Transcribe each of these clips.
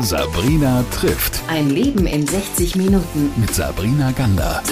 Sabrina trifft. Ein Leben in 60 Minuten. Mit Sabrina Gander.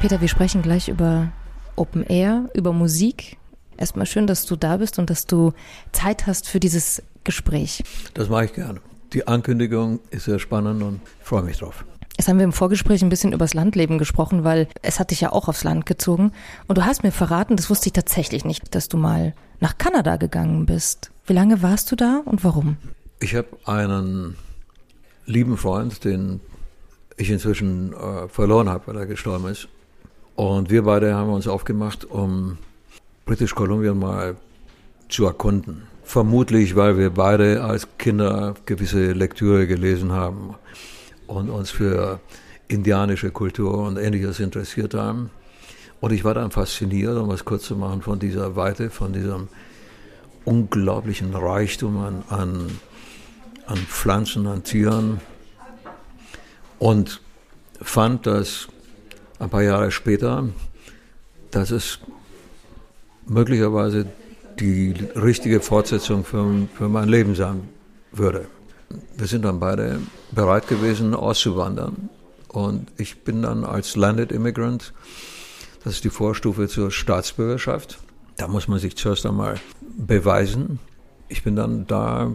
Peter, wir sprechen gleich über Open Air, über Musik. Erstmal schön, dass du da bist und dass du Zeit hast für dieses Gespräch. Das mache ich gerne. Die Ankündigung ist sehr spannend und ich freue mich drauf. Jetzt haben wir im Vorgespräch ein bisschen übers Landleben gesprochen, weil es hat dich ja auch aufs Land gezogen. Und du hast mir verraten, das wusste ich tatsächlich nicht, dass du mal nach Kanada gegangen bist. Wie lange warst du da und warum? Ich habe einen lieben Freund, den ich inzwischen äh, verloren habe, weil er gestorben ist. Und wir beide haben uns aufgemacht, um British Columbia mal zu erkunden. Vermutlich, weil wir beide als Kinder gewisse Lektüre gelesen haben und uns für indianische Kultur und ähnliches interessiert haben. Und ich war dann fasziniert, um was kurz zu machen, von dieser Weite, von diesem unglaublichen Reichtum an, an, an Pflanzen, an Tieren. Und fand, dass ein paar Jahre später, dass es möglicherweise die richtige Fortsetzung für, für mein Leben sein würde. Wir sind dann beide bereit gewesen, auszuwandern. Und ich bin dann als Landed Immigrant, das ist die Vorstufe zur Staatsbürgerschaft. Da muss man sich zuerst einmal beweisen. Ich bin dann da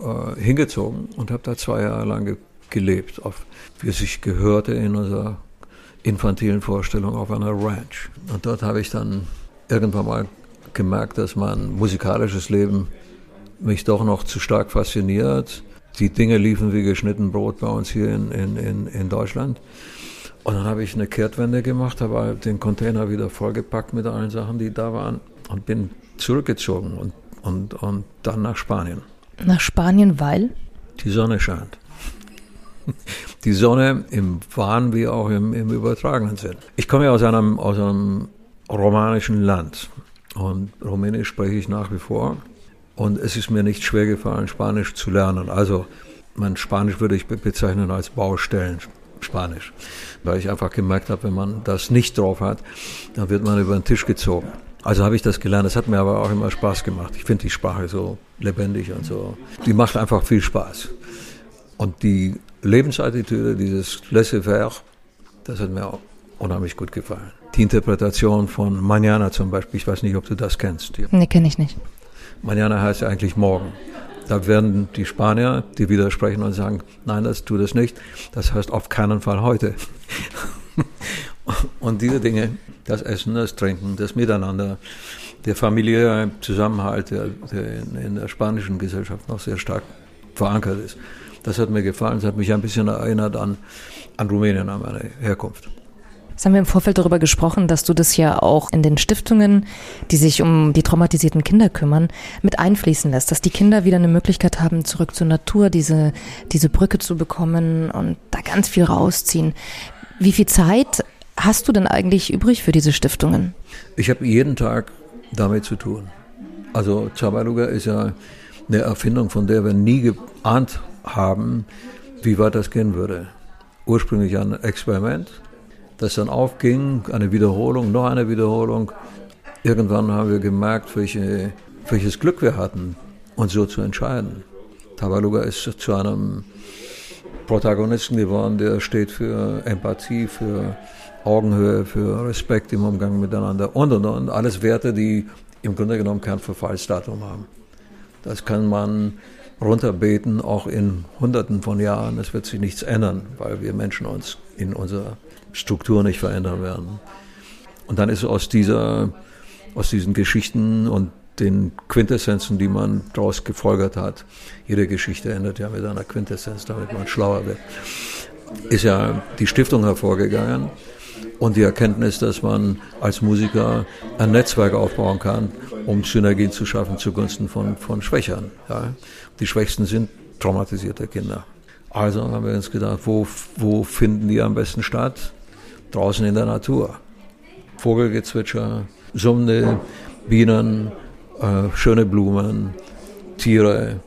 äh, hingezogen und habe da zwei Jahre lang gelebt, auf, wie es sich gehörte in unserer infantilen Vorstellung auf einer Ranch. Und dort habe ich dann irgendwann mal gemerkt, dass mein musikalisches Leben mich doch noch zu stark fasziniert. Die Dinge liefen wie geschnitten Brot bei uns hier in, in, in, Deutschland. Und dann habe ich eine Kehrtwende gemacht, habe den Container wieder vollgepackt mit allen Sachen, die da waren und bin zurückgezogen und, und, und dann nach Spanien. Nach Spanien, weil? Die Sonne scheint. Die Sonne im wahren wie auch im, im übertragenen Sinn. Ich komme ja aus einem, aus einem romanischen Land und Rumänisch spreche ich nach wie vor. Und es ist mir nicht schwer gefallen, Spanisch zu lernen. Also mein Spanisch würde ich bezeichnen als Baustellen Spanisch, weil ich einfach gemerkt habe, wenn man das nicht drauf hat, dann wird man über den Tisch gezogen. Also habe ich das gelernt. Das hat mir aber auch immer Spaß gemacht. Ich finde die Sprache so lebendig und so. Die macht einfach viel Spaß. Und die Lebensattitüde, dieses Laissez-faire, das hat mir auch unheimlich gut gefallen. Die Interpretation von Mañana zum Beispiel, ich weiß nicht, ob du das kennst. Nee, kenne ich nicht. Mañana heißt eigentlich morgen. Da werden die Spanier, die widersprechen und sagen, nein, das tut es nicht. Das heißt auf keinen Fall heute. und diese Dinge, das Essen, das Trinken, das Miteinander, der familiäre Zusammenhalt, der, der in, in, der spanischen Gesellschaft noch sehr stark verankert ist. Das hat mir gefallen. Das hat mich ein bisschen erinnert an, an Rumänien, an meine Herkunft. Jetzt haben wir im Vorfeld darüber gesprochen, dass du das ja auch in den Stiftungen, die sich um die traumatisierten Kinder kümmern, mit einfließen lässt, dass die Kinder wieder eine Möglichkeit haben, zurück zur Natur diese, diese Brücke zu bekommen und da ganz viel rausziehen. Wie viel Zeit hast du denn eigentlich übrig für diese Stiftungen? Ich habe jeden Tag damit zu tun. Also Zabaluga ist ja eine Erfindung, von der wir nie geahnt haben, wie weit das gehen würde. Ursprünglich ein Experiment, das dann aufging, eine Wiederholung, noch eine Wiederholung. Irgendwann haben wir gemerkt, welche, welches Glück wir hatten, uns so zu entscheiden. Tabaluga ist zu einem Protagonisten geworden, der steht für Empathie, für Augenhöhe, für Respekt im Umgang miteinander und und und. Alles Werte, die im Grunde genommen kein Verfallsdatum haben. Das kann man runterbeten, auch in Hunderten von Jahren. Es wird sich nichts ändern, weil wir Menschen uns in unserer Struktur nicht verändern werden. Und dann ist aus dieser, aus diesen Geschichten und den Quintessenzen, die man daraus gefolgert hat, jede Geschichte endet ja mit einer Quintessenz, damit man schlauer wird, ist ja die Stiftung hervorgegangen und die Erkenntnis, dass man als Musiker ein Netzwerk aufbauen kann, um Synergien zu schaffen zugunsten von, von Schwächern. Ja. Die Schwächsten sind traumatisierte Kinder. Also haben wir uns gedacht, wo, wo finden die am besten statt? Draußen in der Natur. Vogelgezwitscher, summende Bienen, äh, schöne Blumen, Tiere,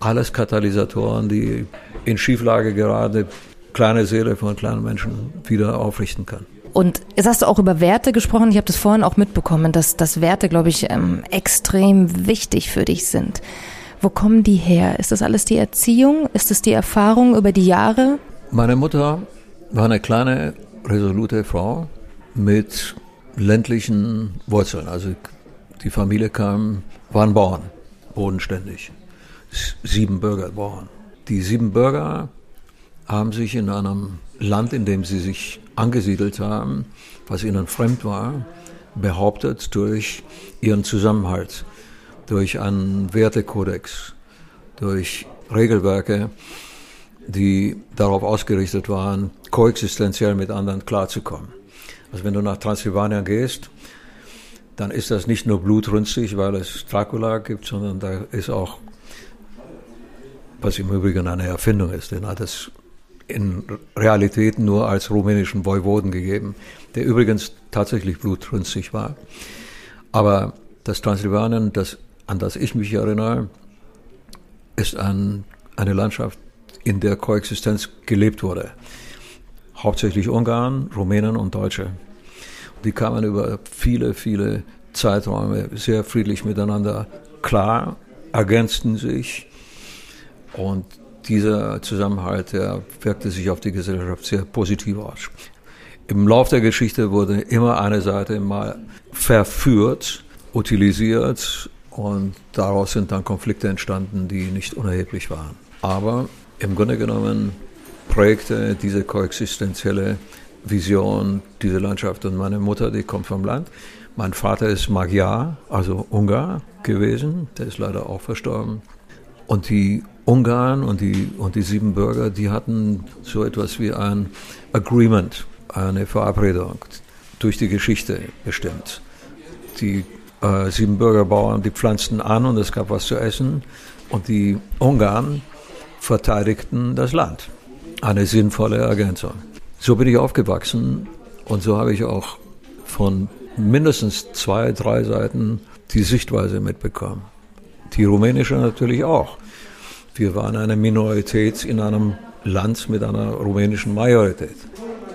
alles Katalysatoren, die in Schieflage gerade kleine Seele von kleinen Menschen wieder aufrichten kann. Und jetzt hast du auch über Werte gesprochen. Ich habe das vorhin auch mitbekommen, dass, dass Werte, glaube ich, ähm, extrem wichtig für dich sind. Wo kommen die her? Ist das alles die Erziehung? Ist es die Erfahrung über die Jahre? Meine Mutter war eine kleine, resolute Frau mit ländlichen Wurzeln. Also die Familie kam, waren Bauern, bodenständig. Sieben Bürger Bauern. Die sieben Bürger haben sich in einem Land, in dem sie sich angesiedelt haben, was ihnen fremd war, behauptet durch ihren Zusammenhalt, durch einen Wertekodex, durch Regelwerke, die darauf ausgerichtet waren, koexistenziell mit anderen klarzukommen. Also wenn du nach Transsilvanien gehst, dann ist das nicht nur blutrünstig, weil es Dracula gibt, sondern da ist auch, was im Übrigen eine Erfindung ist, den hat es in Realität nur als rumänischen Voivoden gegeben, der übrigens tatsächlich blutrünstig war. Aber das Transsilvanien, das, an das ich mich erinnere, ist ein, eine Landschaft, in der Koexistenz gelebt wurde. Hauptsächlich Ungarn, Rumänen und Deutsche. Die kamen über viele, viele Zeiträume sehr friedlich miteinander klar, ergänzten sich und dieser Zusammenhalt, der wirkte sich auf die Gesellschaft sehr positiv aus. Im Lauf der Geschichte wurde immer eine Seite mal verführt, utilisiert und daraus sind dann Konflikte entstanden, die nicht unerheblich waren. Aber im Grunde genommen prägte diese koexistenzielle Vision diese Landschaft. Und meine Mutter, die kommt vom Land. Mein Vater ist Magyar, also Ungar gewesen. Der ist leider auch verstorben. Und die Ungarn und die, und die Siebenbürger, die hatten so etwas wie ein Agreement, eine Verabredung durch die Geschichte bestimmt. Die äh, Siebenbürger Bauern, die pflanzten an und es gab was zu essen und die Ungarn verteidigten das Land. Eine sinnvolle Ergänzung. So bin ich aufgewachsen und so habe ich auch von mindestens zwei, drei Seiten die Sichtweise mitbekommen. Die rumänische natürlich auch. Wir waren eine Minorität in einem Land mit einer rumänischen Majorität.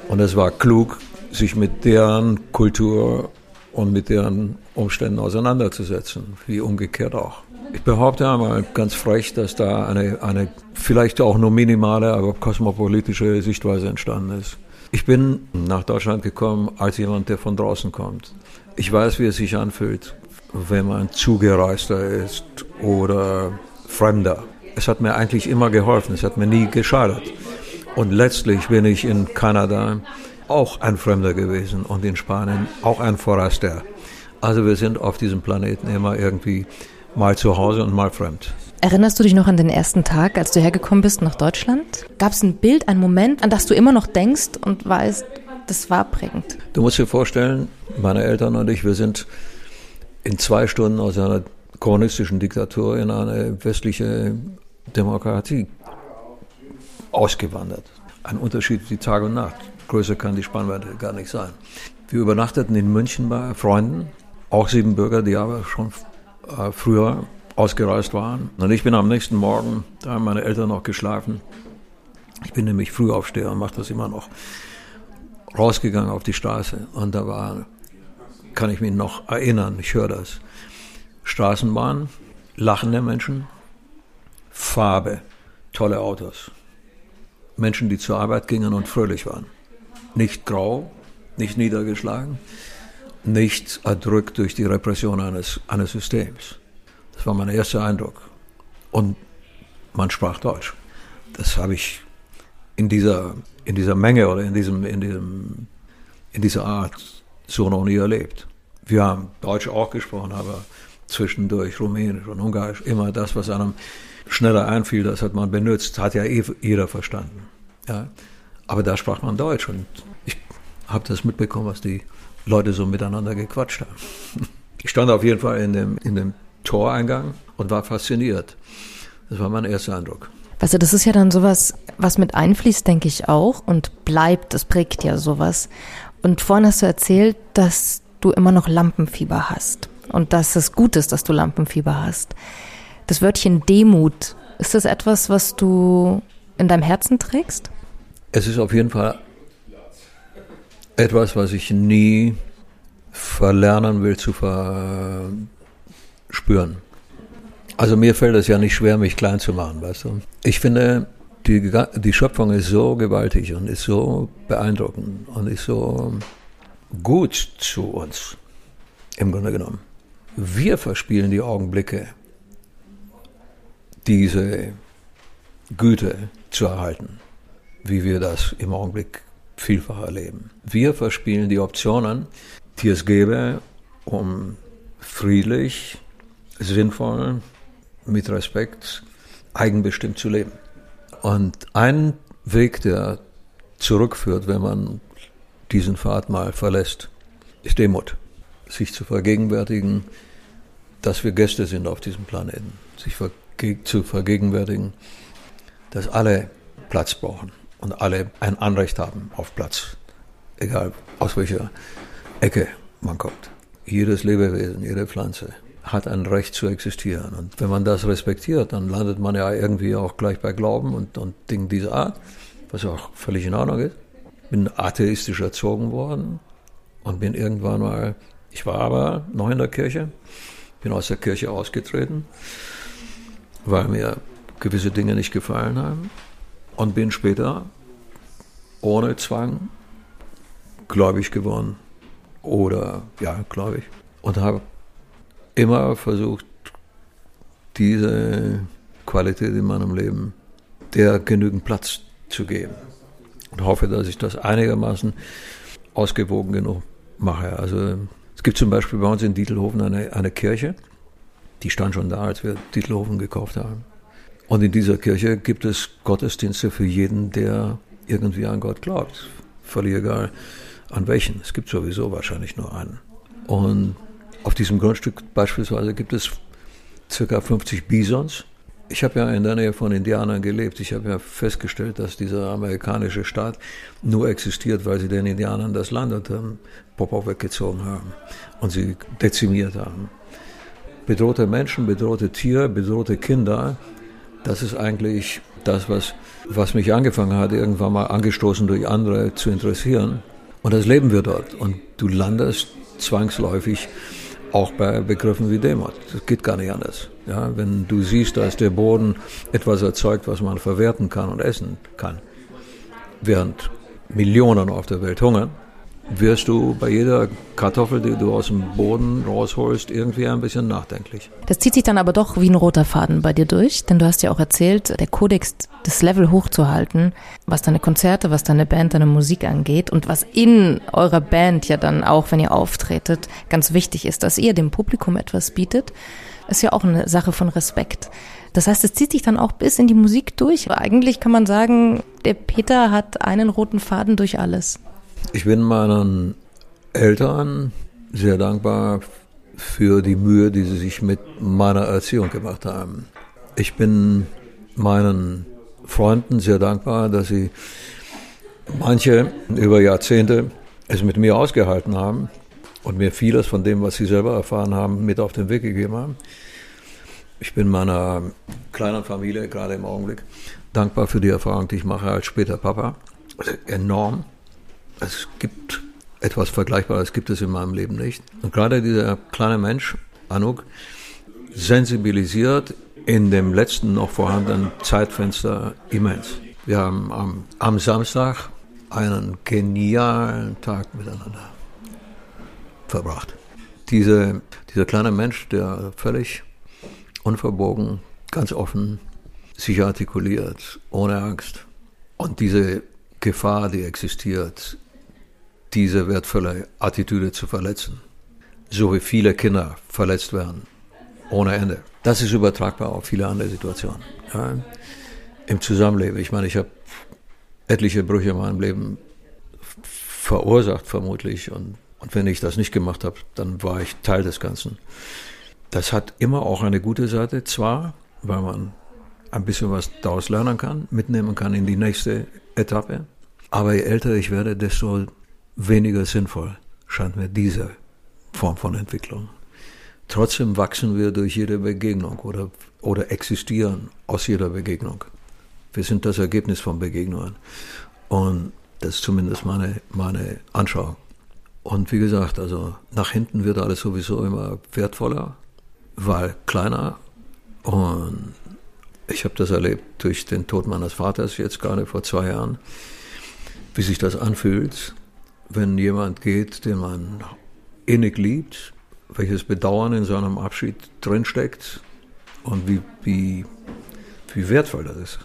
Und es war klug, sich mit deren Kultur und mit deren Umständen auseinanderzusetzen, wie umgekehrt auch. Ich behaupte einmal ganz frech, dass da eine, eine vielleicht auch nur minimale, aber kosmopolitische Sichtweise entstanden ist. Ich bin nach Deutschland gekommen als jemand, der von draußen kommt. Ich weiß, wie es sich anfühlt, wenn man Zugereister ist oder Fremder es hat mir eigentlich immer geholfen, es hat mir nie geschadet. Und letztlich bin ich in Kanada auch ein Fremder gewesen und in Spanien auch ein Foraster. Also wir sind auf diesem Planeten immer irgendwie mal zu Hause und mal fremd. Erinnerst du dich noch an den ersten Tag, als du hergekommen bist nach Deutschland? Gab es ein Bild, einen Moment, an das du immer noch denkst und weißt, das war prägend? Du musst dir vorstellen, meine Eltern und ich, wir sind in zwei Stunden aus einer kommunistischen Diktatur in eine westliche Demokratie ausgewandert. Ein Unterschied wie Tag und Nacht. Größer kann die Spannweite gar nicht sein. Wir übernachteten in München bei Freunden, auch sieben Bürger, die aber schon äh, früher ausgereist waren. Und ich bin am nächsten Morgen, da haben meine Eltern noch geschlafen. Ich bin nämlich Frühaufsteher und mache das immer noch. Rausgegangen auf die Straße und da war, kann ich mich noch erinnern, ich höre das. Straßenbahn, lachende Menschen, Farbe, tolle Autos. Menschen, die zur Arbeit gingen und fröhlich waren. Nicht grau, nicht niedergeschlagen, nicht erdrückt durch die Repression eines, eines Systems. Das war mein erster Eindruck. Und man sprach Deutsch. Das habe ich in dieser, in dieser Menge oder in, diesem, in, diesem, in dieser Art so noch nie erlebt. Wir haben Deutsch auch gesprochen, aber zwischendurch Rumänisch und Ungarisch, immer das, was einem schneller einfiel, das hat man benutzt, hat ja eh jeder verstanden. Ja. Aber da sprach man Deutsch und ich habe das mitbekommen, was die Leute so miteinander gequatscht haben. Ich stand auf jeden Fall in dem, in dem Toreingang und war fasziniert. Das war mein erster Eindruck. Du, das ist ja dann sowas, was mit einfließt, denke ich auch und bleibt, das prägt ja sowas. Und vorhin hast du erzählt, dass du immer noch Lampenfieber hast und dass es gut ist, dass du Lampenfieber hast. Das Wörtchen Demut, ist das etwas, was du in deinem Herzen trägst? Es ist auf jeden Fall etwas, was ich nie verlernen will zu verspüren. Also mir fällt es ja nicht schwer, mich klein zu machen, weißt du. Ich finde, die, die Schöpfung ist so gewaltig und ist so beeindruckend und ist so gut zu uns, im Grunde genommen. Wir verspielen die Augenblicke, diese Güte zu erhalten, wie wir das im Augenblick vielfach erleben. Wir verspielen die Optionen, die es gäbe, um friedlich, sinnvoll, mit Respekt, eigenbestimmt zu leben. Und ein Weg, der zurückführt, wenn man diesen Pfad mal verlässt, ist Demut. Sich zu vergegenwärtigen, dass wir Gäste sind auf diesem Planeten. Sich verge zu vergegenwärtigen, dass alle Platz brauchen und alle ein Anrecht haben auf Platz. Egal aus welcher Ecke man kommt. Jedes Lebewesen, jede Pflanze hat ein Recht zu existieren. Und wenn man das respektiert, dann landet man ja irgendwie auch gleich bei Glauben und, und Dingen dieser Art, was auch völlig in Ordnung ist. Bin atheistisch erzogen worden und bin irgendwann mal, ich war aber noch in der Kirche, bin aus der Kirche ausgetreten, weil mir gewisse Dinge nicht gefallen haben und bin später ohne Zwang gläubig geworden. Oder ja, gläubig. Und habe immer versucht, diese Qualität in meinem Leben der genügend Platz zu geben. Und hoffe, dass ich das einigermaßen ausgewogen genug mache. Also es gibt zum Beispiel bei uns in Dietelhofen eine, eine Kirche, die stand schon da, als wir Dietelhofen gekauft haben. Und in dieser Kirche gibt es Gottesdienste für jeden, der irgendwie an Gott glaubt. Völlig egal an welchen. Es gibt sowieso wahrscheinlich nur einen. Und auf diesem Grundstück beispielsweise gibt es circa 50 Bisons. Ich habe ja in der Nähe von Indianern gelebt. Ich habe ja festgestellt, dass dieser amerikanische Staat nur existiert, weil sie den Indianern das Land unter dem Popo weggezogen haben und sie dezimiert haben. Bedrohte Menschen, bedrohte Tiere, bedrohte Kinder, das ist eigentlich das, was, was mich angefangen hat, irgendwann mal angestoßen durch andere zu interessieren. Und das leben wir dort. Und du landest zwangsläufig auch bei Begriffen wie Demut. Das geht gar nicht anders. Ja, wenn du siehst, dass der Boden etwas erzeugt, was man verwerten kann und essen kann, während Millionen auf der Welt hungern, wirst du bei jeder Kartoffel, die du aus dem Boden rausholst, irgendwie ein bisschen nachdenklich. Das zieht sich dann aber doch wie ein roter Faden bei dir durch, denn du hast ja auch erzählt, der Kodex, das Level hochzuhalten, was deine Konzerte, was deine Band, deine Musik angeht und was in eurer Band ja dann auch, wenn ihr auftretet, ganz wichtig ist, dass ihr dem Publikum etwas bietet, ist ja auch eine Sache von Respekt. Das heißt, es zieht sich dann auch bis in die Musik durch. Aber eigentlich kann man sagen, der Peter hat einen roten Faden durch alles. Ich bin meinen Eltern sehr dankbar für die Mühe, die sie sich mit meiner Erziehung gemacht haben. Ich bin meinen Freunden sehr dankbar, dass sie manche über Jahrzehnte es mit mir ausgehalten haben und mir vieles von dem, was sie selber erfahren haben, mit auf den Weg gegeben haben. Ich bin meiner kleinen Familie gerade im Augenblick dankbar für die Erfahrung, die ich mache als später Papa. Also enorm es gibt etwas Vergleichbares, gibt es in meinem Leben nicht. Und gerade dieser kleine Mensch, Anuk, sensibilisiert in dem letzten noch vorhandenen Zeitfenster immens. Wir haben am, am Samstag einen genialen Tag miteinander verbracht. Diese, dieser kleine Mensch, der völlig unverbogen, ganz offen sich artikuliert, ohne Angst. Und diese Gefahr, die existiert, diese wertvolle Attitüde zu verletzen. So wie viele Kinder verletzt werden, ohne Ende. Das ist übertragbar auf viele andere Situationen. Ja. Im Zusammenleben. Ich meine, ich habe etliche Brüche in meinem Leben verursacht, vermutlich. Und, und wenn ich das nicht gemacht habe, dann war ich Teil des Ganzen. Das hat immer auch eine gute Seite, zwar, weil man ein bisschen was daraus lernen kann, mitnehmen kann in die nächste Etappe. Aber je älter ich werde, desto weniger sinnvoll scheint mir diese Form von Entwicklung. Trotzdem wachsen wir durch jede Begegnung oder, oder existieren aus jeder Begegnung. Wir sind das Ergebnis von Begegnungen. Und Das ist zumindest meine, meine Anschauung. Und wie gesagt, also nach hinten wird alles sowieso immer wertvoller, weil kleiner. Und ich habe das erlebt durch den Tod meines Vaters jetzt gerade vor zwei Jahren, wie sich das anfühlt, wenn jemand geht, den man innig liebt, welches Bedauern in seinem Abschied drinsteckt und wie, wie, wie wertvoll das ist.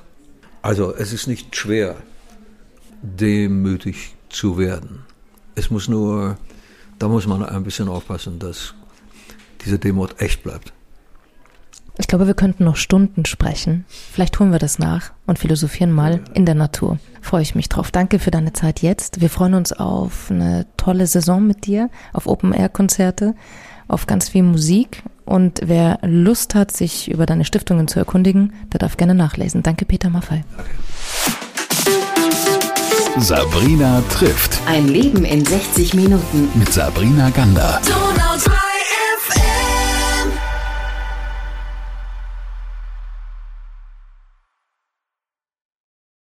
Also es ist nicht schwer, demütig zu werden. Es muss nur, da muss man ein bisschen aufpassen, dass diese Demut echt bleibt. Ich glaube, wir könnten noch Stunden sprechen. Vielleicht holen wir das nach und philosophieren mal in der Natur. Freue ich mich drauf. Danke für deine Zeit jetzt. Wir freuen uns auf eine tolle Saison mit dir, auf Open-Air-Konzerte, auf ganz viel Musik. Und wer Lust hat, sich über deine Stiftungen zu erkundigen, der darf gerne nachlesen. Danke, Peter Maffei. Sabrina trifft Ein Leben in 60 Minuten. mit Sabrina Gander. Donau 3